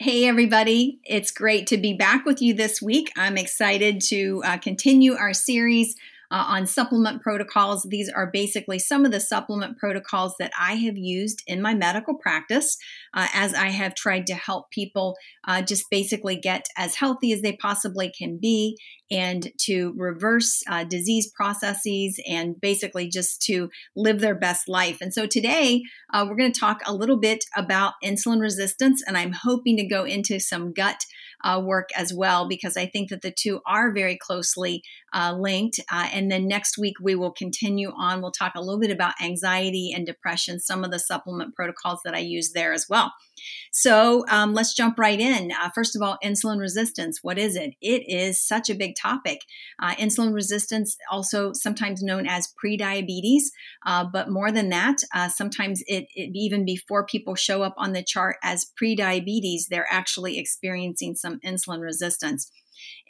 Hey, everybody. It's great to be back with you this week. I'm excited to uh, continue our series uh, on supplement protocols. These are basically some of the supplement protocols that I have used in my medical practice uh, as I have tried to help people uh, just basically get as healthy as they possibly can be and to reverse uh, disease processes and basically just to live their best life. And so today uh, we're going to talk a little bit about insulin resistance, and I'm hoping to go into some gut uh, work as well, because I think that the two are very closely uh, linked. Uh, and then next week, we will continue on. We'll talk a little bit about anxiety and depression, some of the supplement protocols that I use there as well. So um, let's jump right in. Uh, first of all, insulin resistance. What is it? It is such a big topic. Uh, insulin resistance, also sometimes known as prediabetes, uh, but more than that, uh, sometimes it, it, even before people show up on the chart as prediabetes, they're actually experiencing some insulin resistance.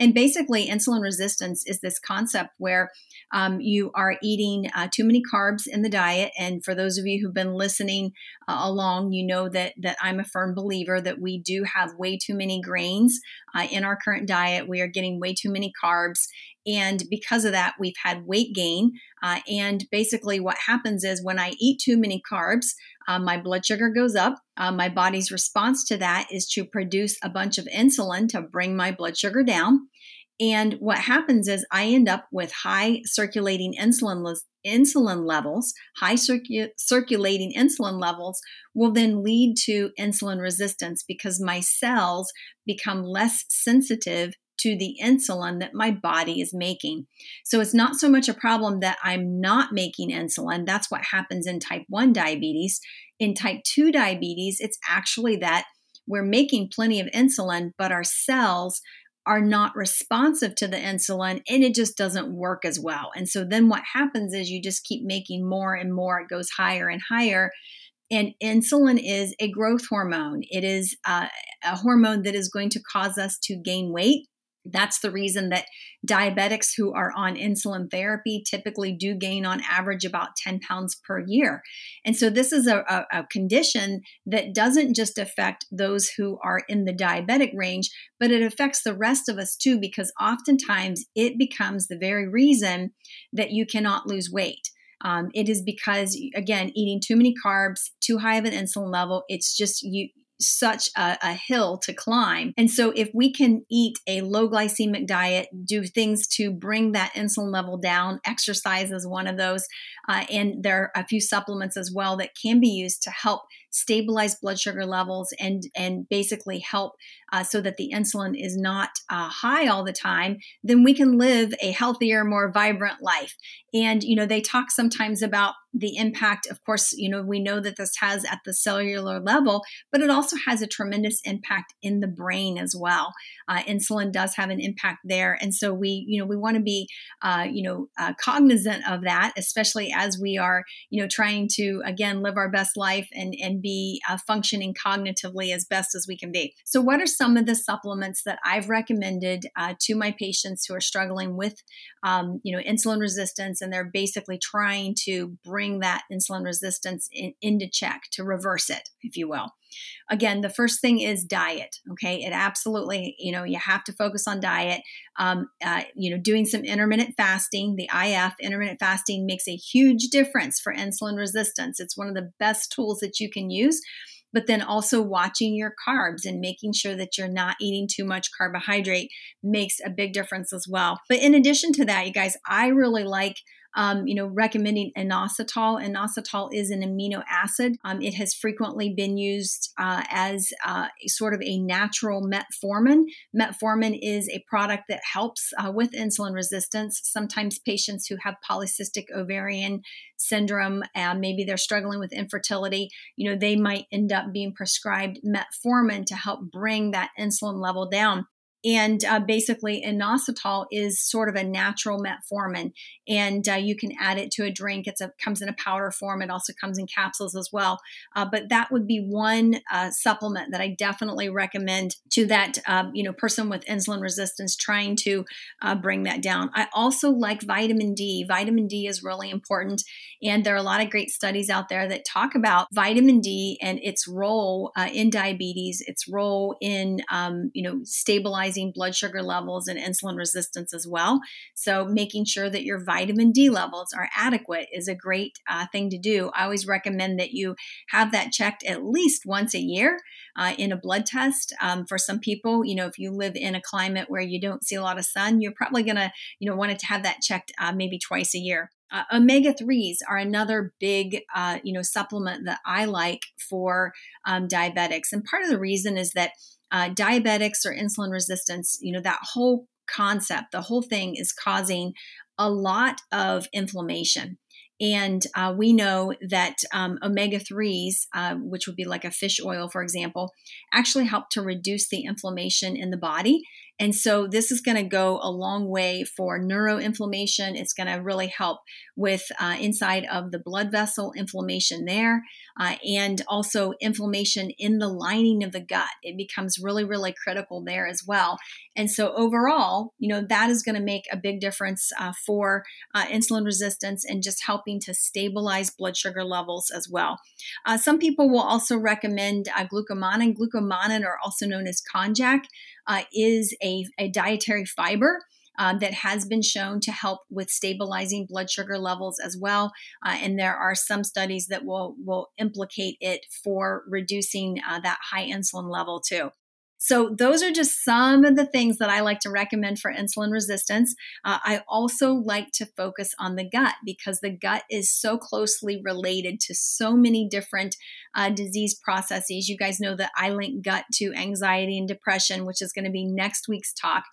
And basically, insulin resistance is this concept where um, you are eating uh, too many carbs in the diet. And for those of you who've been listening uh, along, you know that that I'm a firm believer that we do have way too many grains uh, in our current diet. We are getting way too many carbs, and because of that, we've had weight gain. Uh, and basically, what happens is when I eat too many carbs, uh, my blood sugar goes up. Uh, my body's response to that is to produce a bunch of insulin to bring my blood sugar down. And what happens is I end up with high circulating insulin insulin levels. High circu- circulating insulin levels will then lead to insulin resistance because my cells become less sensitive to the insulin that my body is making. So it's not so much a problem that I'm not making insulin. That's what happens in type 1 diabetes. In type 2 diabetes, it's actually that we're making plenty of insulin, but our cells are not responsive to the insulin and it just doesn't work as well. And so then what happens is you just keep making more and more, it goes higher and higher. And insulin is a growth hormone. It is uh, a hormone that is going to cause us to gain weight that's the reason that diabetics who are on insulin therapy typically do gain on average about 10 pounds per year. And so this is a, a, a, condition that doesn't just affect those who are in the diabetic range, but it affects the rest of us too, because oftentimes it becomes the very reason that you cannot lose weight. Um, it is because again eating too many carbs too high of an insulin level it's just you such a, a, hill to climb. And so, if we can eat a low glycemic diet, do things to bring that insulin level down, exercise is one of those, uh, and there are a few supplements as well that can be used to help stabilize blood sugar levels and and basically help uh, so that the insulin is not uh, high all the time, then we can live a healthier, more vibrant life. And you know, they talk sometimes about the impact. Of course, you know, we know that this has at the cellular level, but it also has a tremendous impact in the brain as well. Uh, insulin does have an impact there, and so we, you know, we want to be, uh, you know, uh, cognizant of that, especially as we are, you know, trying to again live our best life and and be uh, functioning cognitively as best as we can be. So, what are some of the supplements that I've recommended uh, to my patients who are struggling with, um, you know, insulin resistance, and they're basically trying to bring that insulin resistance in, into check to reverse it, if you will. Again, the first thing is diet. Okay, it absolutely, you know, you have to focus on diet. Um, uh, you know, doing some intermittent fasting, the IF, intermittent fasting makes a huge difference for insulin resistance. It's one of the best tools that you can use but then also watching your carbs and making sure that you're not eating too much carbohydrate makes a big difference as well. But in addition to that, you guys, I really like um, you know, recommending inositol. Inositol is an amino acid. Um, it has frequently been used uh, as uh, sort of a natural metformin. Metformin is a product that helps uh, with insulin resistance. Sometimes patients who have polycystic ovarian syndrome, maybe they're struggling with infertility, you know, they might end up being prescribed metformin to help bring that insulin level down. And uh, basically, inositol is sort of a natural metformin, and uh, you can add it to a drink. It comes in a powder form. It also comes in capsules as well. Uh, but that would be one uh, supplement that I definitely recommend to that um, you know person with insulin resistance trying to uh, bring that down. I also like vitamin D. Vitamin D is really important, and there are a lot of great studies out there that talk about vitamin D and its role uh, in diabetes, its role in um, you know stabilizing blood sugar levels and insulin resistance as well. So, making sure that your vitamin D levels are adequate is a great uh, thing to do. I always recommend that you have that checked at least once a year uh, in a blood test. Um, for some people, you know, if you live in a climate where you don't see a lot of sun, you're probably going to, you know, want to have that checked uh, maybe twice a year. Uh, omega 3s are another big uh, you know supplement that i like for um, diabetics and part of the reason is that uh, diabetics or insulin resistance, you know, that whole concept, the whole thing is causing a lot of inflammation. And uh, we know that um, omega 3s, uh, which would be like a fish oil, for example, actually help to reduce the inflammation in the body. And so this is going to go a long way for neuroinflammation. It's going to really help with uh, inside of the blood vessel inflammation there uh, and also inflammation in the lining of the gut. It becomes really, really critical there as well. And so overall, you know, that is going to make a big difference uh, for uh, insulin resistance and just helping to stabilize blood sugar levels as well. Uh, some people will also recommend uh, glucomannan. Glucomannan, or also known as konjac, is a, a dietary fiber um, that has been shown to help with stabilizing blood sugar levels as well. Uh, and there are some studies that will, will implicate it for reducing uh, that high insulin level too. So, those are just some of the things that I like to recommend for insulin resistance. Uh, I also like to focus on the gut because the gut is so closely related to so many different uh, disease processes. You guys know that I link gut to anxiety and depression, which is going to be next week's talk.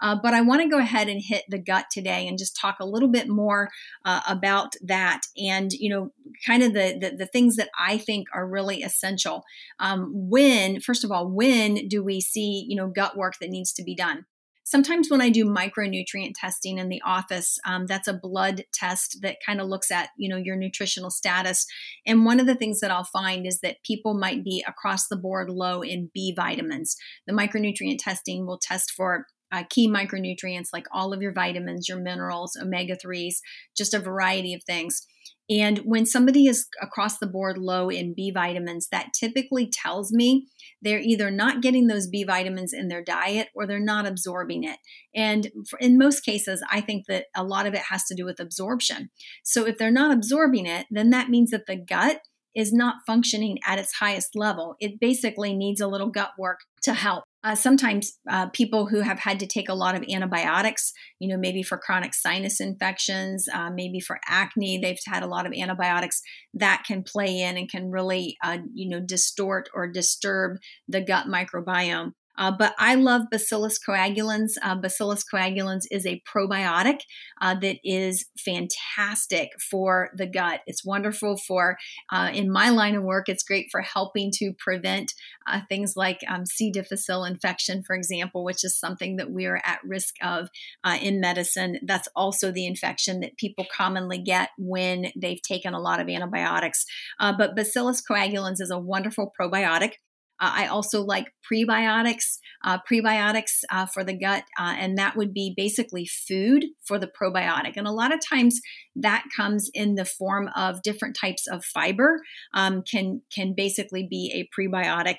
Uh, but I want to go ahead and hit the gut today and just talk a little bit more uh, about that and, you know, kind of the, the, the, things that I think are really essential. Um, when, first of all, when do we see, you know, gut work that needs to be done? sometimes when I do micronutrient testing in the office, um, that's a blood test that kind of looks at you know your nutritional status. And one of the things that I'll find is that people might be across the board low in B vitamins. The micronutrient testing will test for uh, key micronutrients like all of your vitamins, your minerals, omega 3s, just a variety of things. And when somebody is across the board low in B vitamins, that typically tells me they're either not getting those B vitamins in their diet or they're not absorbing it. And in most cases, I think that a lot of it has to do with absorption. So if they're not absorbing it, then that means that the gut is not functioning at its highest level. It basically needs a little gut work to help. Uh, sometimes uh, people who have had to take a lot of antibiotics, you know, maybe for chronic sinus infections, uh, maybe for acne, they've had a lot of antibiotics that can play in and can really, uh, you know, distort or disturb the gut microbiome. Uh, but I love Bacillus coagulans. Uh, Bacillus coagulans is a probiotic uh, that is fantastic for the gut. It's wonderful for, uh, in my line of work, it's great for helping to prevent uh, things like um, C. difficile infection, for example, which is something that we are at risk of uh, in medicine. That's also the infection that people commonly get when they've taken a lot of antibiotics. but Bacillus coagulans is a wonderful probiotic. Uh, I also like prebiotics, uh, prebiotics uh, for the gut, uh, and that would be basically food for the probiotic. And a lot of times that comes in the form of different types of fiber. Um, can can basically be a prebiotic.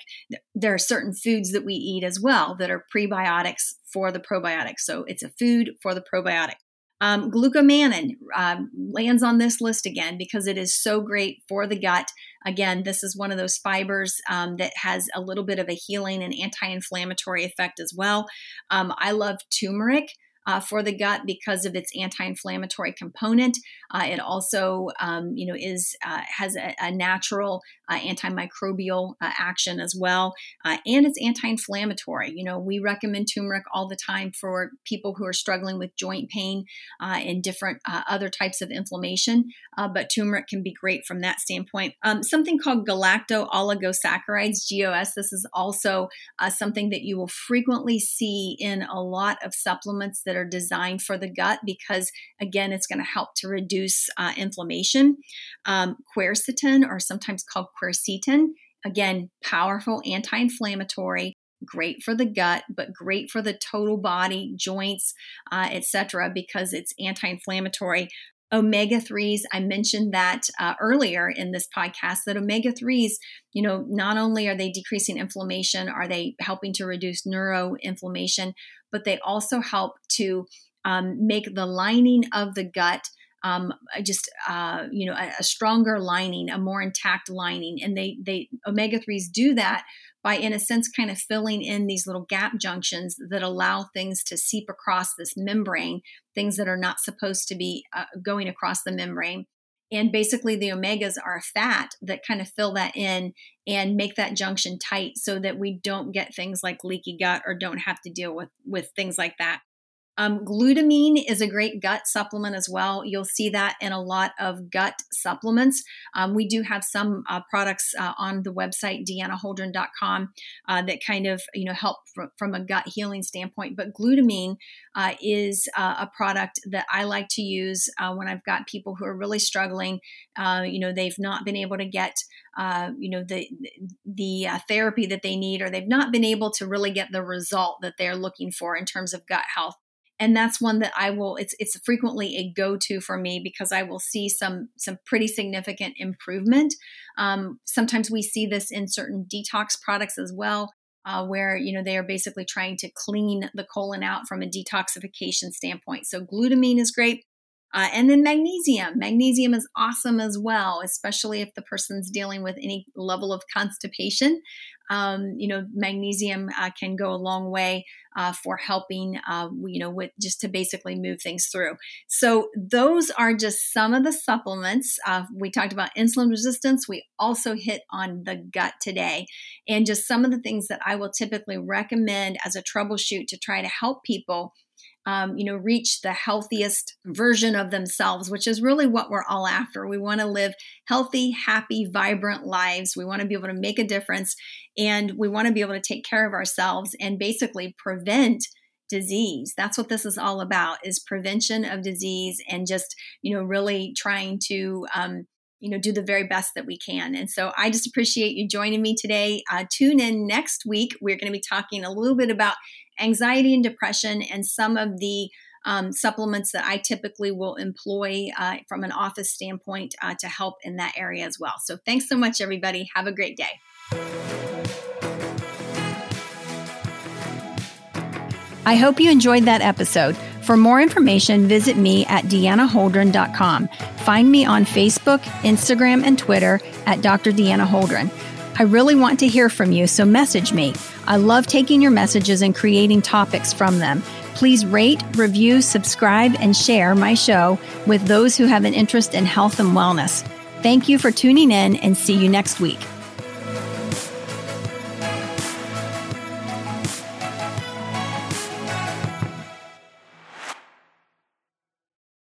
There are certain foods that we eat as well that are prebiotics for the probiotic. So it's a food for the probiotic. Um, glucomannan uh, lands on this list again because it is so great for the gut. Again, this is one of those fibers um, that has a little bit of a healing and anti inflammatory effect as well. Um, I love turmeric. Uh, for the gut because of its anti-inflammatory component. Uh, it also, um, you know, is uh, has a, a natural uh, antimicrobial uh, action as well, uh, and it's anti-inflammatory. You know, we recommend turmeric all the time for people who are struggling with joint pain and different other types of inflammation. but turmeric can be great from that standpoint. Um, something called galacto oligosaccharides (GOS). This is also something that you will frequently see in a lot of supplements that are designed for the gut because, again, it's going to help to reduce uh, inflammation. Um, quercetin, or sometimes called quercetin, again, powerful anti inflammatory. Great for the gut, but great for the total body, joints, uh, etc., because it's anti-inflammatory omega 3s i mentioned that uh, earlier in this podcast that omega 3s you know not only are they decreasing inflammation are they helping to reduce neuroinflammation but they also help to um, make the lining of the gut um, just uh, you know a, a, stronger lining, a more intact lining, and they they omega threes do that by in a sense kind of filling in these little gap junctions that allow things to seep across this membrane, things that are not supposed to be uh, going across the membrane. And basically, the omegas are fat that kind of fill that in and make that junction tight so that we don't get things like leaky gut or don't have to deal with, with things like that. Um, glutamine is a great gut supplement as well. You'll see that in a lot of gut supplements. Um, we do have some uh, products uh, on the website deannaholdren.com uh, that kind of you know help from, from a gut healing standpoint. But glutamine uh, is uh, a product that I like to use uh, when I've got people who are really struggling. you know, they've not been able to get you know the the therapy that they need or they've not been able to really get the result that they're looking for in terms of gut health and that's one that I will it's it's frequently a go-to for me because I will see some some pretty significant improvement. Um, sometimes we see this in certain detox products as well. Uh, where you know they are basically trying to clean the colon out from a detoxification standpoint. So glutamine is great. Uh, and then magnesium. Magnesium is awesome as well, especially if the person's dealing with any level of constipation. Um, you know, magnesium uh, can go a long way uh, for helping, uh, you know, with just to basically move things through. So those are just some of the supplements. Uh, we talked about insulin resistance. We also hit on the gut today, and just some of the things that I will typically recommend as a troubleshoot to try to help people um, you know, reach the healthiest version of themselves, which is really what we're all after. We want to live healthy, happy, vibrant lives. We want to be able to make a difference and we want to be able to take care of ourselves and basically prevent disease. That's what this is all about is prevention of disease and just, you know, really trying to, um, you know do the very best that we can. And so i just appreciate you joining me today. Uh, tune in next week. We're going to be talking a little bit about anxiety and depression and some of the um, supplements that i typically will employ uh, from an office standpoint uh, to help in that area as well. So thanks so much everybody. Have a great day. I hope you enjoyed that episode. For more information, visit me at deannaholdren.com. Find me on Facebook, Instagram, and Twitter at Dr. Deanna Holdren. I really want to hear from you, so message me. I love taking your messages and creating topics from them. Please rate, review, subscribe, and share my show with those who have an interest in health and wellness. Thank you for tuning in and see you next week.